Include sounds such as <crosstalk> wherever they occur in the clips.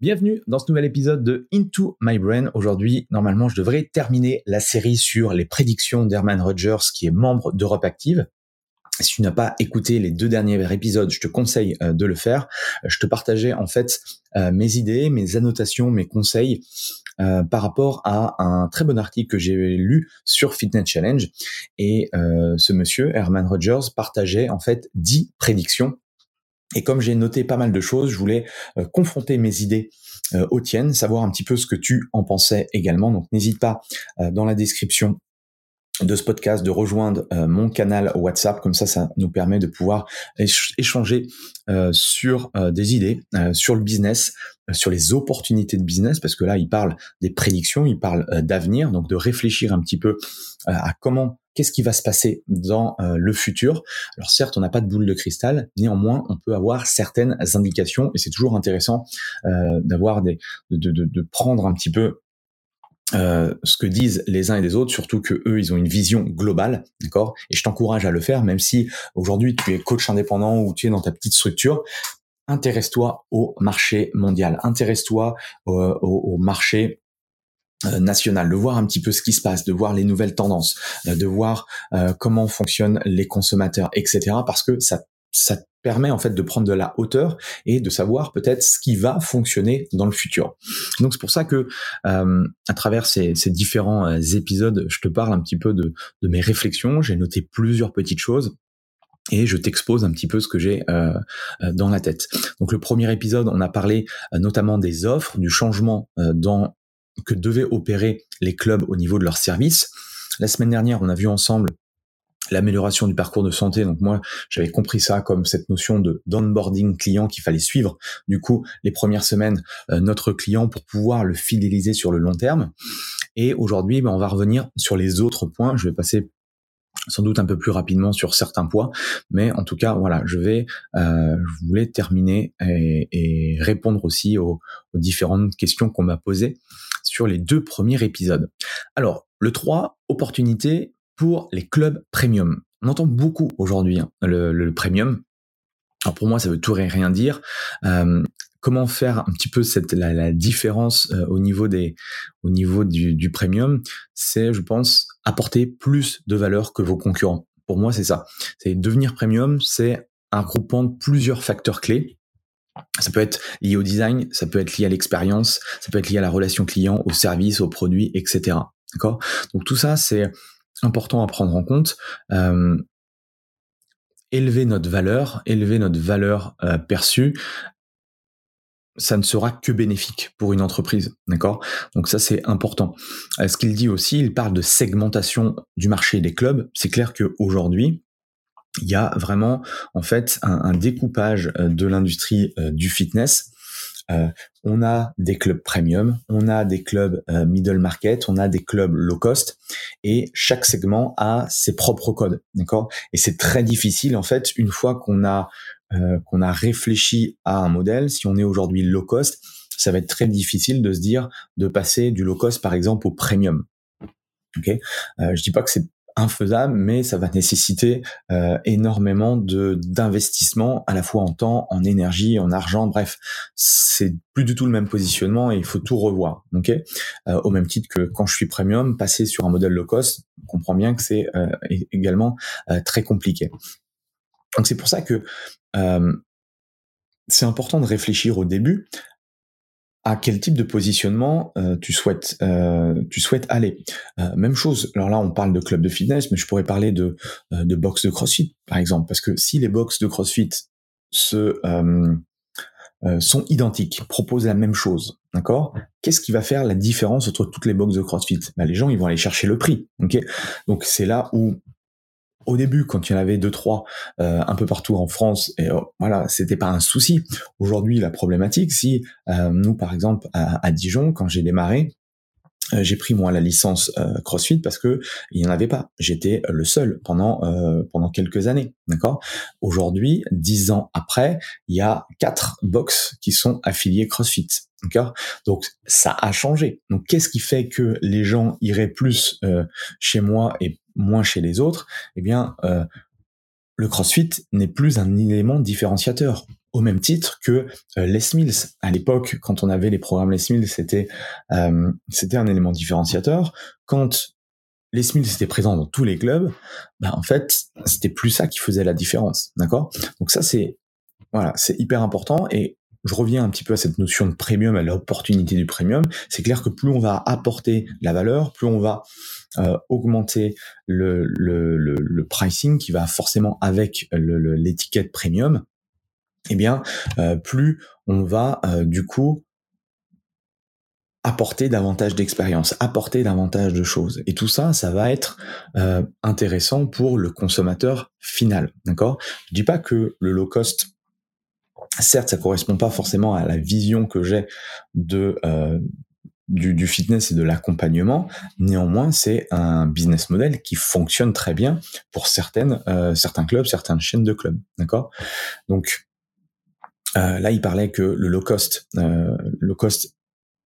Bienvenue dans ce nouvel épisode de Into My Brain. Aujourd'hui, normalement, je devrais terminer la série sur les prédictions d'Herman Rogers, qui est membre d'Europe Active. Si tu n'as pas écouté les deux derniers épisodes, je te conseille euh, de le faire. Je te partageais en fait euh, mes idées, mes annotations, mes conseils euh, par rapport à un très bon article que j'ai lu sur Fitness Challenge. Et ce monsieur, Herman Rogers, partageait en fait 10 prédictions et comme j'ai noté pas mal de choses, je voulais euh, confronter mes idées euh, aux tiennes, savoir un petit peu ce que tu en pensais également. Donc n'hésite pas euh, dans la description de ce podcast de rejoindre mon canal WhatsApp comme ça ça nous permet de pouvoir échanger sur des idées sur le business sur les opportunités de business parce que là il parle des prédictions il parle d'avenir donc de réfléchir un petit peu à comment qu'est-ce qui va se passer dans euh, le futur? Alors certes, on n'a pas de boule de cristal, néanmoins, on peut avoir certaines indications et c'est toujours intéressant euh, d'avoir des, de, de, de, prendre un petit peu euh, ce que disent les uns et les autres, surtout que eux, ils ont une vision globale, d'accord? Et je t'encourage à le faire, même si aujourd'hui tu es coach indépendant ou tu es dans ta petite structure. Intéresse-toi au marché mondial, intéresse-toi au, au, au marché euh, national, de voir un petit peu ce qui se passe, de voir les nouvelles tendances, euh, de voir euh, comment fonctionnent les consommateurs, etc. Parce que ça, ça permet en fait de prendre de la hauteur et de savoir peut-être ce qui va fonctionner dans le futur. Donc c'est pour ça que à travers ces, ces, différents épisodes, je te parle un petit peu de, de mes réflexions. J'ai noté plusieurs petites choses et je t'expose un petit peu ce que j'ai euh, dans la tête. Donc le premier épisode, on a parlé notamment des offres, du changement dans que devaient opérer les clubs au niveau de leurs services. La semaine dernière, on a vu ensemble l'amélioration du parcours de santé. Donc moi, j'avais compris ça comme cette notion de d'onboarding client qu'il fallait suivre. Du coup, les premières semaines, euh, notre client pour pouvoir le fidéliser sur le long terme. Et aujourd'hui, ben, on va revenir sur les autres points. Je vais passer sans doute un peu plus rapidement sur certains points, mais en tout cas, voilà, je vais, euh, je voulais terminer et, répondre aussi aux différentes questions qu'on m'a posées sur les deux premiers épisodes. Alors, le 3, opportunité pour les clubs premium. On entend beaucoup aujourd'hui hein, le, premium. Alors pour moi, ça veut tout et rien dire. Euh, comment faire un petit peu cette la, différence euh, au niveau des au niveau du, premium? C'est, je pense, apporter plus de valeur que vos concurrents. Pour moi, c'est ça. C'est devenir premium, c'est un groupement de plusieurs facteurs clés ça peut être lié au design, ça peut être lié à l'expérience, ça peut être lié à la relation client, au service, aux produits, etc. D'accord? Donc tout ça, c'est important à prendre en compte. Euh, élever notre valeur, élever notre valeur euh, perçue, ça ne sera que bénéfique pour une entreprise, d'accord? Donc ça c'est important. Euh, ce qu'il dit aussi, il parle de segmentation du marché des clubs. C'est clair qu'aujourd'hui, il y a vraiment en fait un, découpage euh, de l'industrie euh, du fitness. Euh, on a des clubs premium, on a des clubs middle market, on a des clubs low cost, et chaque segment a ses propres codes, d'accord? Et c'est très difficile en fait une fois qu'on a qu'on a réfléchi à un modèle. Si on est aujourd'hui low cost, ça va être très difficile de se dire de passer du low cost par exemple au premium. Ok, je dis pas que c'est infaisable, mais ça va nécessiter euh, énormément de d'investissement à la fois en temps, en énergie, en argent. Bref, c'est plus du tout le même positionnement et il faut tout revoir. Ok, euh, au même titre que quand je suis premium, passer sur un modèle low cost, on comprend bien que c'est euh, également très compliqué. Donc c'est pour ça que c'est important de réfléchir au début à quel type de positionnement euh, tu souhaites euh, tu souhaites aller. Euh, même chose. Alors là, on parle de club de fitness, mais je pourrais parler de de box de CrossFit par exemple, parce que si les box de CrossFit se sont identiques, proposent la même chose, d'accord Qu'est-ce qui va faire la différence entre toutes les box de CrossFit? Ben, Les gens, ils vont aller chercher le prix, Donc c'est là où au début, quand il y en avait deux trois euh, un peu partout en France, et euh, voilà, c'était pas un souci. Aujourd'hui, la problématique, si euh, nous, par exemple, à, Dijon, quand j'ai démarré, j'ai pris moi la licence CrossFit parce que il n'y en avait pas. J'étais le seul pendant pendant quelques années, d'accord? Aujourd'hui, dix ans après, il y a quatre box qui sont affiliés CrossFit. D'accord? Donc ça a changé. Donc qu'est-ce qui fait que les gens iraient plus chez moi et moins chez les autres, eh bien, euh, le CrossFit n'est plus un élément différenciateur. Au même titre que euh, Les Mills. À l'époque, quand on avait les programmes Les Mills, c'était euh, c'était un élément différenciateur. Quand Les Mills étaient présents dans tous les clubs, bah, en fait, c'était plus ça qui faisait la différence. D'accord? Donc ça, c'est voilà, c'est hyper important. Et je reviens un petit peu à cette notion de premium, à l'opportunité du premium. C'est clair que plus on va apporter la valeur, plus on va euh, augmenter le, le, le, pricing qui va forcément avec l'étiquette premium, eh bien, euh, plus on va euh, du coup apporter davantage d'expérience, apporter davantage de choses. Et tout ça, ça va être intéressant pour le consommateur final. D'accord? Je dis pas que le low cost certes, ça correspond pas forcément à la vision que j'ai de euh, du, fitness et de l'accompagnement. Néanmoins, c'est un business model qui fonctionne très bien pour certaines euh, certains clubs, certaines chaînes de clubs. D'accord? Donc euh, là, il parlait que le low cost, low cost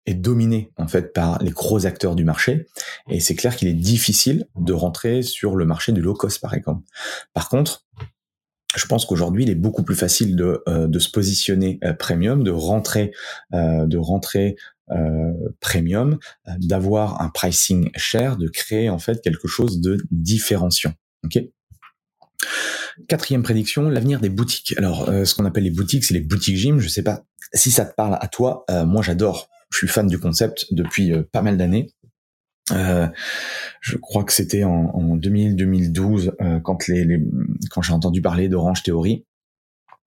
est dominé en fait par les gros acteurs du marché et c'est clair qu'il est difficile de rentrer sur le marché du low cost par exemple. Par contre, je pense qu'aujourd'hui, il est beaucoup plus facile de, euh, se positionner euh, premium, de rentrer, euh, de rentrer premium, d'avoir un pricing cher, de créer en fait quelque chose de différenciant. Quatrième prédiction, l'avenir des boutiques. Alors, ce qu'on appelle les boutiques, c'est les boutiques gym. Je sais pas si ça te parle à toi. moi, j'adore. Je suis fan du concept depuis pas mal d'années. Euh, je crois que c'était en, en 2000-2012 euh, quand j'ai entendu parler d'Orange Theory.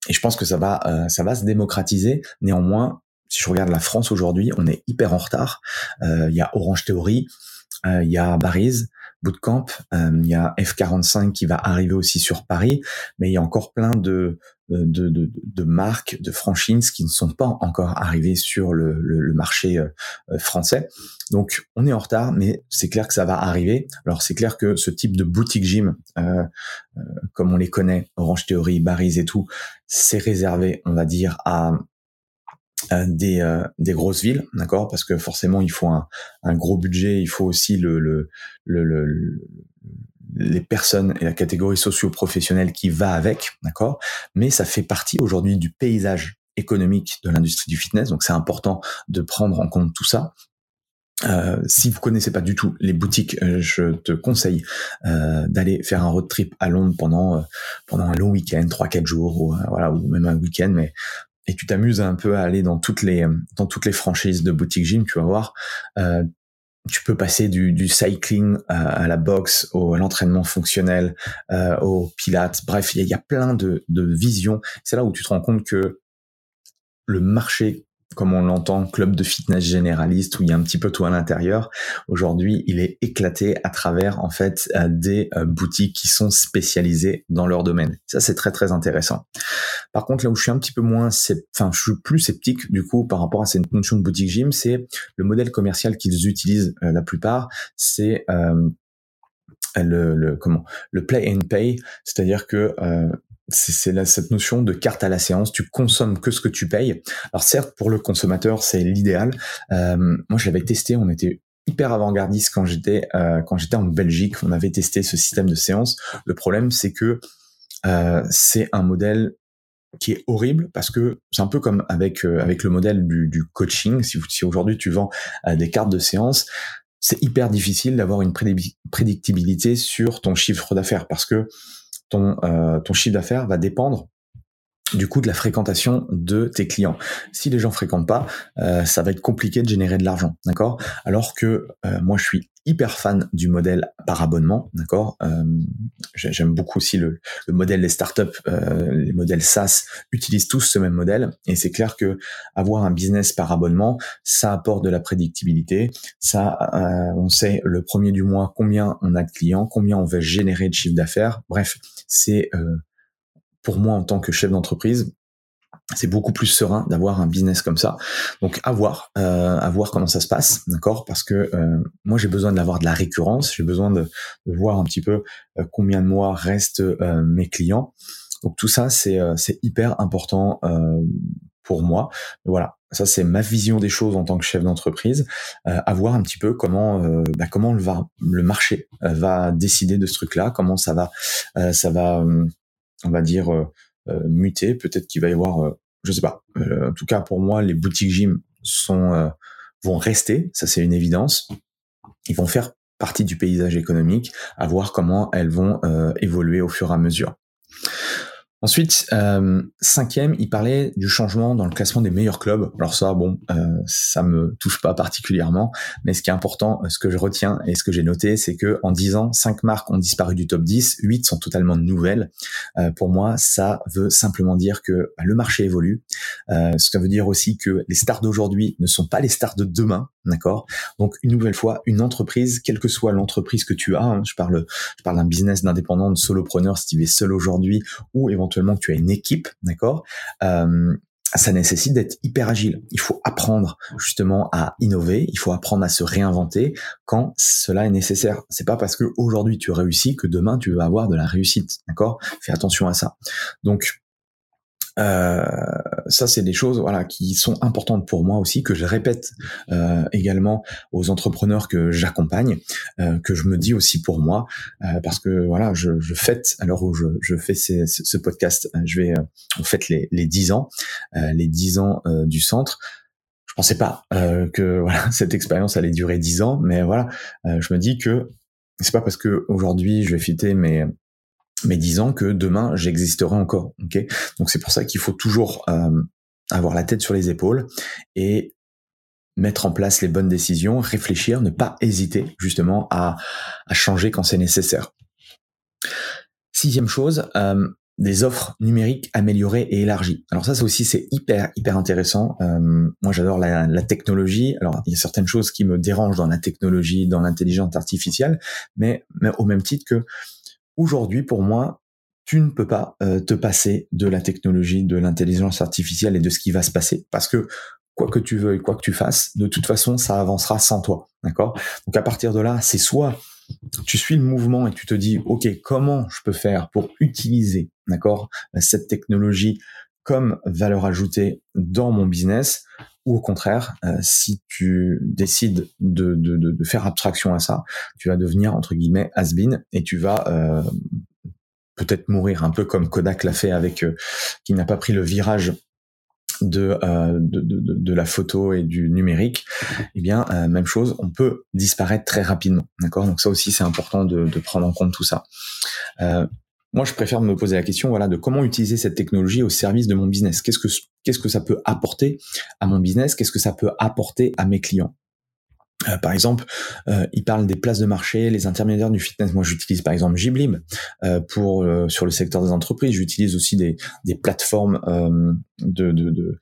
Et je pense que ça va euh, ça va se démocratiser. Néanmoins, si je regarde la France aujourd'hui, on est hyper en retard. Il y a Orange Theory, il y a Bariz, Bootcamp, il y a F45 qui va arriver aussi sur Paris, mais il y a encore plein de de, de, de, marques, de franchises qui ne sont pas encore arrivées sur le, marché euh, euh, français. Donc on est en retard, mais c'est clair que ça va arriver. Alors c'est clair que ce type de boutique gym, euh, euh comme on les connaît, Orange Theory, Barry's et tout, c'est réservé, on va dire, à des, des grosses villes, d'accord? Parce que forcément, il faut un, un, gros budget, il faut aussi le, le, le, le les personnes et la catégorie socio-professionnelle qui va avec, d'accord? Mais ça fait partie aujourd'hui du paysage économique de l'industrie du fitness, donc c'est important de prendre en compte tout ça. Euh, si vous connaissez pas du tout les boutiques, euh, je te conseille euh, d'aller faire un road trip à Londres pendant pendant un long week-end, trois quatre jours, ou voilà, ou même un week-end, mais et tu t'amuses un peu à aller dans toutes les dans toutes les franchises de boutiques gym, tu vas voir, tu peux passer du, du cycling à, la boxe, au, à l'entraînement fonctionnel, euh, au pilates. Bref, il y, a plein de, de visions. C'est là où tu te rends compte que le marché comme on l'entend, club de fitness généraliste où il y a un petit peu tout à l'intérieur. Aujourd'hui, il est éclaté à travers en fait euh, des euh, boutiques qui sont spécialisées dans leur domaine. Ça, c'est très très intéressant. Par contre, là où je suis un petit peu moins, enfin, je suis plus sceptique du coup par rapport à cette notion de boutique gym, c'est le modèle commercial qu'ils utilisent euh, la plupart. C'est le, le, comment le play and pay, c'est-à-dire que c'est cette notion de carte à la séance. Tu consommes que ce que tu payes. Alors certes, pour le consommateur, c'est l'idéal. Euh, moi, je l'avais testé. On était hyper avant-gardiste quand j'étais euh, quand j'étais en Belgique. On avait testé ce système de séance. Le problème, c'est que euh, c'est un modèle qui est horrible parce que c'est un peu comme avec avec le modèle du, du coaching. Si, si aujourd'hui tu vends des cartes de séance, c'est hyper difficile d'avoir une prédictibilité sur ton chiffre d'affaires parce que ton, euh, ton chiffre d'affaires va dépendre du coup de la fréquentation de tes clients. Si les gens fréquentent pas, euh, ça va être compliqué de générer de l'argent, d'accord? Alors que euh, moi je suis hyper fan du modèle par abonnement, d'accord? Euh, J'aime beaucoup aussi le, le, modèle des startups, les modèles SaaS utilisent tous ce même modèle. Et c'est clair que avoir un business par abonnement, ça apporte de la prédictibilité, ça on sait le premier du mois combien on a de clients, combien on va générer de chiffre d'affaires, bref, c'est pour moi en tant que chef d'entreprise, c'est beaucoup plus serein d'avoir un business comme ça. Donc à voir, euh, à voir comment ça se passe, d'accord? Parce que euh, moi j'ai besoin d'avoir de la récurrence, j'ai besoin de, voir un petit peu euh, combien de mois restent mes clients. Donc tout ça c'est c'est hyper important pour moi. Voilà, ça c'est ma vision des choses en tant que chef d'entreprise. à voir un petit peu comment bah, comment le, va, le marché va décider de ce truc-là, comment ça va ça va on va dire, euh, euh, muter. Peut-être qu'il va y avoir, euh, je sais pas. en tout cas, pour moi, les boutiques gym sont vont rester, ça c'est une évidence. Ils vont faire partie du paysage économique, à voir comment elles vont évoluer au fur et à mesure. Ensuite, euh, cinquième, il parlait du changement dans le classement des meilleurs clubs. Alors ça, bon, euh, ça me touche pas particulièrement, mais ce qui est important, ce que je retiens et ce que j'ai noté, c'est que en 10 ans, 5 marques ont disparu du top 10, 8 sont totalement nouvelles. Euh, pour moi, ça veut simplement dire que bah, le marché évolue. Euh, ce qui veut dire aussi que les stars d'aujourd'hui ne sont pas les stars de demain, d'accord? Donc une nouvelle fois, une entreprise, quelle que soit l'entreprise que tu as, hein, je parle, je parle d'un business d'indépendant, de solopreneur, si tu es seul aujourd'hui, ou éventuellement que tu as une équipe, d'accord? Euh, ça nécessite d'être hyper agile. Il faut apprendre justement à innover, il faut apprendre à se réinventer quand cela est nécessaire. C'est pas parce que aujourd'hui tu réussis que demain tu vas avoir de la réussite, d'accord? Fais attention à ça. Donc euh, ça, c'est des choses voilà qui sont importantes pour moi aussi, que je répète euh, également aux entrepreneurs que j'accompagne, euh, que je me dis aussi pour moi, euh, parce que voilà, je, je fête alors où je, je fais ce podcast, je vais on fête les, les 10 ans, les 10 ans du centre. Je pensais pas que <laughs> voilà cette expérience allait durer 10 ans, mais voilà, je me dis que c'est pas parce que aujourd'hui je vais fêter mes mais disant que demain j'existerai encore. Donc c'est pour ça qu'il faut toujours euh, avoir la tête sur les épaules et mettre en place les bonnes décisions, réfléchir, ne pas hésiter justement à, changer quand c'est nécessaire. Sixième chose, euh, des offres numériques améliorées et élargies. Alors ça, c'est aussi c'est hyper hyper intéressant. Euh, moi, j'adore la, technologie. Alors il y a certaines choses qui me dérangent dans la technologie, dans l'intelligence artificielle, mais au même titre que aujourd'hui, pour moi, tu ne peux pas euh, te passer de la technologie, de l'intelligence artificielle et de ce qui va se passer, parce que quoi que tu veuilles, quoi que tu fasses, de toute façon, ça avancera sans toi, d'accord? Donc à partir de là, c'est soit tu suis le mouvement et tu te dis, ok, comment je peux faire pour utiliser, d'accord, cette technologie comme valeur ajoutée dans mon business, ou au contraire, euh, si tu décides de, de, de, faire abstraction à ça, tu vas devenir entre guillemets has-been et tu vas euh, peut-être mourir un peu comme Kodak l'a fait avec euh, qui n'a pas pris le virage de, de, de, de, la photo et du numérique, <laughs> eh bien, même chose, on peut disparaître très rapidement. D'accord? Donc ça aussi, c'est important de, de, prendre en compte tout ça. Moi, je préfère me poser la question, voilà, de comment utiliser cette technologie au service de mon business. Qu'est-ce que qu'est-ce que ça peut apporter à mon business? Qu'est-ce que ça peut apporter à mes clients? Euh, par exemple, euh, il parle des places de marché, les intermédiaires du fitness. Moi, j'utilise par exemple Giblib euh, pour euh, sur le secteur des entreprises. J'utilise aussi des, des plateformes de, de, de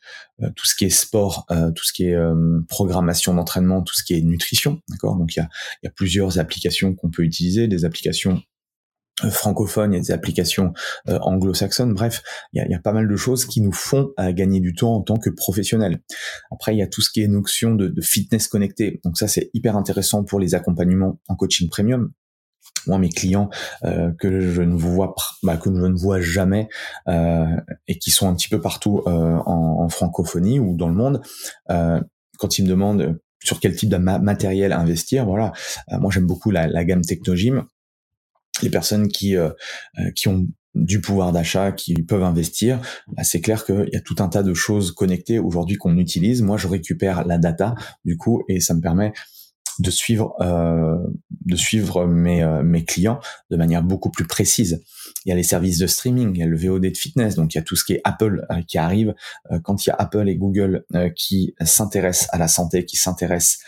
tout ce qui est sport, tout ce qui est programmation d'entraînement, tout ce qui est nutrition. D'accord? Donc il y a, il y a plusieurs applications qu'on peut utiliser, des applications euh, francophone, il y a des applications euh, anglo-saxonnes, bref, il y, a, il y, a, pas mal de choses qui nous font euh, gagner du temps en tant que professionnels. Après, il y a tout ce qui est notion de, de fitness connecté, donc ça c'est hyper intéressant pour les accompagnements en coaching premium. Moi, mes clients que je ne vois bah, que je ne vois jamais et qui sont un petit peu partout en, en, francophonie ou dans le monde, quand ils me demandent sur quel type de matériel investir, voilà, moi j'aime beaucoup la, la gamme Technogym les personnes qui euh, euh, qui ont du pouvoir d'achat, qui peuvent investir, bah, c'est clair qu'il y a tout un tas de choses connectées aujourd'hui qu'on utilise. Moi, je récupère la data du coup et ça me permet de suivre euh, de suivre mes mes clients de manière beaucoup plus précise. Il y a les services de streaming, il y a le VOD de fitness, donc il y a tout ce qui est Apple qui arrive. quand il y a Apple et Google qui s'intéressent à la santé, qui s'intéressent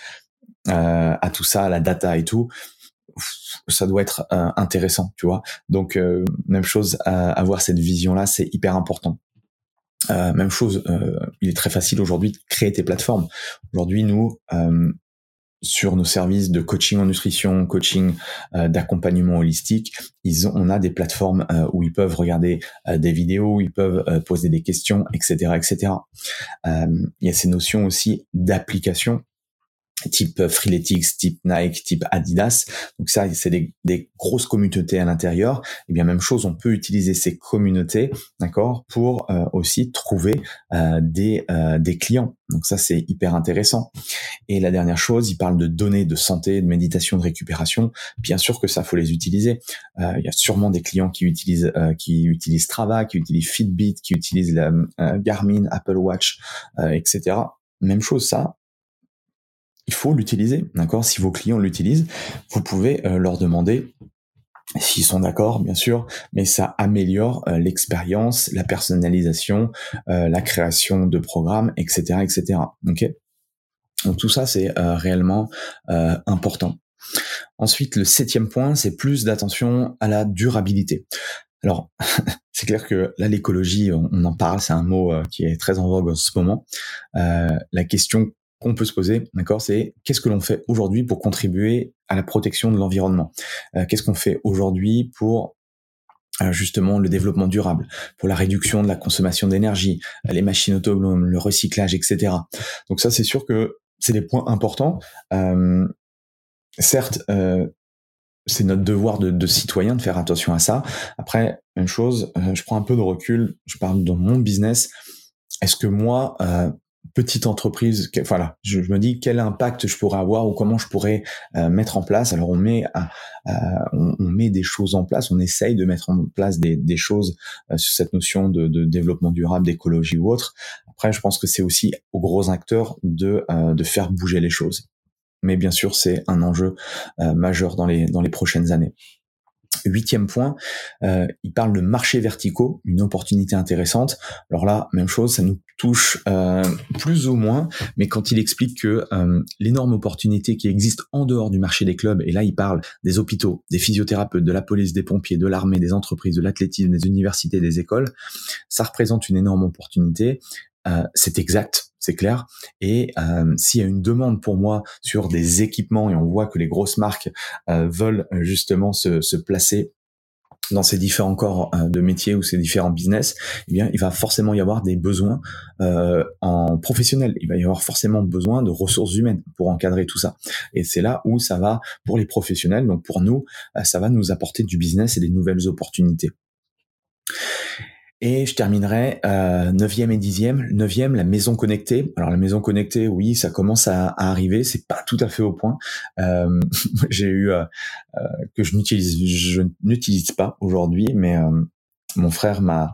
à tout ça, à la data et tout, ça doit être intéressant, tu vois. Donc même chose, avoir cette vision là, c'est hyper important. même chose, il est très facile aujourd'hui de créer tes plateformes. Aujourd'hui, nous, sur nos services de coaching en nutrition, coaching euh, d'accompagnement holistique, ils ont, on a des plateformes euh, où ils peuvent regarder euh, des vidéos, où ils peuvent poser des questions, etc., etc. il y a ces notions aussi d'application type Freeletics, type Nike, type Adidas. Donc ça, c'est des, des, grosses communautés à l'intérieur. Et eh bien même chose, on peut utiliser ces communautés, d'accord, pour euh, aussi trouver euh, des euh, des clients. Donc ça, c'est hyper intéressant. Et la dernière chose, il parle de données de santé, de méditation, de récupération. Bien sûr que ça, faut les utiliser. il y a sûrement des clients qui utilisent qui utilisent Strava, qui utilisent Fitbit, qui utilisent la, Garmin, Apple Watch, etc. Même chose, ça, il faut l'utiliser, d'accord? Si vos clients l'utilisent, vous pouvez euh, leur demander s'ils sont d'accord, bien sûr, mais ça améliore euh, l'expérience, la personnalisation, euh, la création de programmes, etc., etc. Ok? Donc tout ça, c'est réellement important. Ensuite, le septième point, c'est plus d'attention à la durabilité. Alors, <laughs> c'est clair que là, l'écologie, on, en parle, c'est un mot qui est très en vogue en ce moment. la question qu'on peut se poser, d'accord, c'est qu'est-ce que l'on fait aujourd'hui pour contribuer à la protection de l'environnement? Euh, Qu'est-ce qu'on fait aujourd'hui pour euh, justement le développement durable, pour la réduction de la consommation d'énergie, les machines autonomes, le recyclage, etc. Donc ça, c'est sûr que c'est des points importants. Euh, certes, c'est notre devoir de, de, citoyen de faire attention à ça. Après, même chose, je prends un peu de recul, je parle dans mon business. Est-ce que moi, petite entreprise, voilà, je, me dis quel impact je pourrais avoir ou comment je pourrais euh, mettre en place. Alors on met, on, met des choses en place, on essaye de mettre en place des, choses euh, sur cette notion de, développement durable, d'écologie ou autre. Après, je pense que c'est aussi aux gros acteurs de, euh, de faire bouger les choses. Mais bien sûr, c'est un enjeu majeur dans les, dans les prochaines années. Huitième point, euh, il parle de marchés verticaux, une opportunité intéressante. Alors là, même chose, ça nous touche euh, plus ou moins, mais quand il explique que euh, l'énorme opportunité qui existe en dehors du marché des clubs, et là il parle des hôpitaux, des physiothérapeutes, de la police, des pompiers, de l'armée, des entreprises, de l'athlétisme, des universités, des écoles, ça représente une énorme opportunité. Euh, c'est exact, c'est clair. Et euh, s'il y a une demande pour moi sur des équipements et on voit que les grosses marques euh, veulent justement se, placer dans ces différents corps de métiers ou ces différents business, eh bien, il va forcément y avoir des besoins en professionnel. Il va y avoir forcément besoin de ressources humaines pour encadrer tout ça. Et c'est là où ça va pour les professionnels. Donc pour nous, ça va nous apporter du business et des nouvelles opportunités. Et je terminerai euh, 9e et 10e. 9e, la maison connectée. Alors la maison connectée, oui, ça commence à, à arriver. C'est pas tout à fait au point. Euh, <laughs> J'ai eu euh, euh, que je n'utilise, je n'utilise pas aujourd'hui, mais euh, mon frère m'a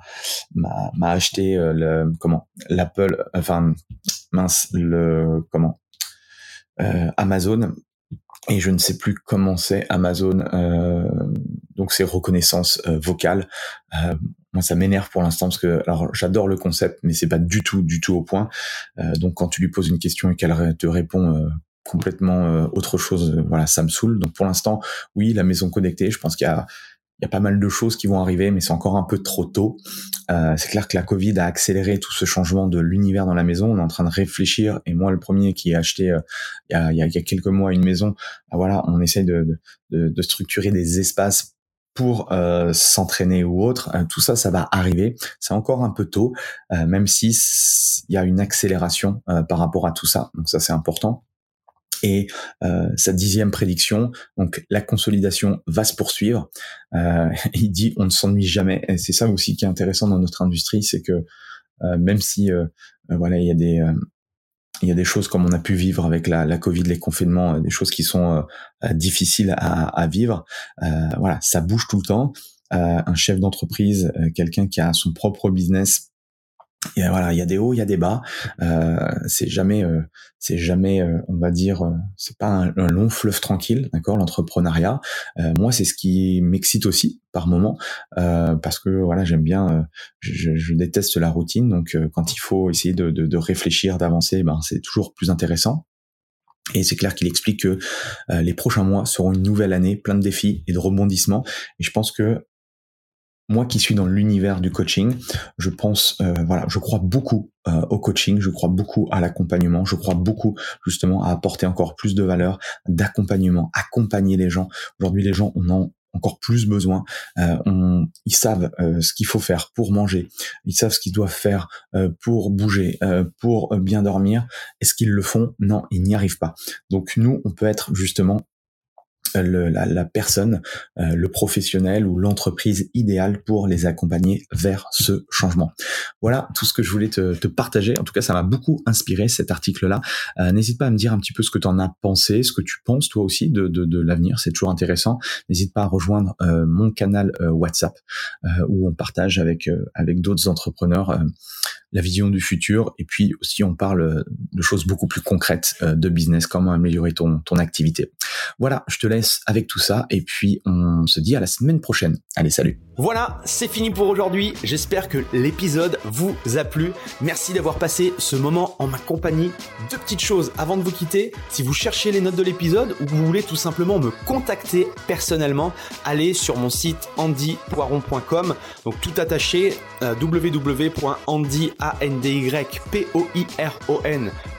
m'a acheté euh, le comment l'Apple, enfin mince le comment Amazon et je ne sais plus comment c'est Amazon. Euh, donc c'est reconnaissance vocale. Euh, moi, ça m'énerve pour l'instant parce que alors j'adore le concept, mais c'est pas du tout, du tout au point. Euh, donc quand tu lui poses une question et qu'elle te répond euh, complètement autre chose, voilà, ça me saoule. Donc pour l'instant, oui, la maison connectée. Je pense qu'il y a il y a pas mal de choses qui vont arriver, mais c'est encore un peu trop tôt. Euh, c'est clair que la Covid a accéléré tout ce changement de l'univers dans la maison. On est en train de réfléchir, et moi le premier qui ai acheté euh, il, y a, a, quelques mois une maison, bah voilà, on essaye de, structurer des espaces pour euh, s'entraîner ou autre. Euh, tout ça, ça va arriver. C'est encore un peu tôt, euh, même si il y a une accélération par rapport à tout ça. Donc ça, c'est important. Et euh, sa dixième prédiction, donc la consolidation va se poursuivre. Euh, <laughs> il dit on ne s'ennuie jamais. Et c'est ça aussi qui est intéressant dans notre industrie, c'est que euh, même si euh, euh, voilà il y a des il y a des choses comme on a pu vivre avec la, Covid, les confinements, des choses qui sont difficiles à, à vivre. voilà, ça bouge tout le temps. un chef d'entreprise, quelqu'un qui a son propre business et voilà, il y a des hauts, il y a des bas. Euh, c'est jamais, euh, c'est jamais, euh, on va dire, euh, c'est pas un, long fleuve tranquille, d'accord, l'entrepreneuriat. moi, c'est ce qui m'excite aussi par moment, parce que voilà, j'aime bien, je, je, déteste la routine. Donc, quand il faut essayer de, de, de réfléchir, d'avancer, ben c'est toujours plus intéressant. Et c'est clair qu'il explique que les prochains mois seront une nouvelle année, plein de défis et de rebondissements. Et je pense que moi qui suis dans l'univers du coaching, je pense, euh, voilà, je crois beaucoup euh, au coaching, je crois beaucoup à l'accompagnement, je crois beaucoup justement à apporter encore plus de valeur, d'accompagnement, accompagner les gens. Aujourd'hui, les gens en ont encore plus besoin. Euh, ils savent ce qu'il faut faire pour manger, ils savent ce qu'ils doivent faire pour bouger, pour bien dormir. Est-ce qu'ils le font? Non, ils n'y arrivent pas. Donc nous, on peut être justement le, la, la, personne, euh, le professionnel ou l'entreprise idéale pour les accompagner vers ce changement. Voilà tout ce que je voulais te, te partager. En tout cas, ça m'a beaucoup inspiré cet article-là. Euh, N'hésite pas à me dire un petit peu ce que tu en as pensé, ce que tu penses toi aussi de, de, de l'avenir. C'est toujours intéressant. N'hésite pas à rejoindre euh, mon canal euh, WhatsApp où on partage avec avec d'autres entrepreneurs la vision du futur et puis aussi on parle de choses beaucoup plus concrètes de business, comment améliorer ton, ton activité. Voilà, je te avec tout ça et puis on se dit à la semaine prochaine. Allez, salut. Voilà, c'est fini pour aujourd'hui. J'espère que l'épisode vous a plu. Merci d'avoir passé ce moment en ma compagnie. Deux petites choses avant de vous quitter. Si vous cherchez les notes de l'épisode ou vous voulez tout simplement me contacter personnellement, allez sur mon site andypoiron.com. Donc tout attaché euh,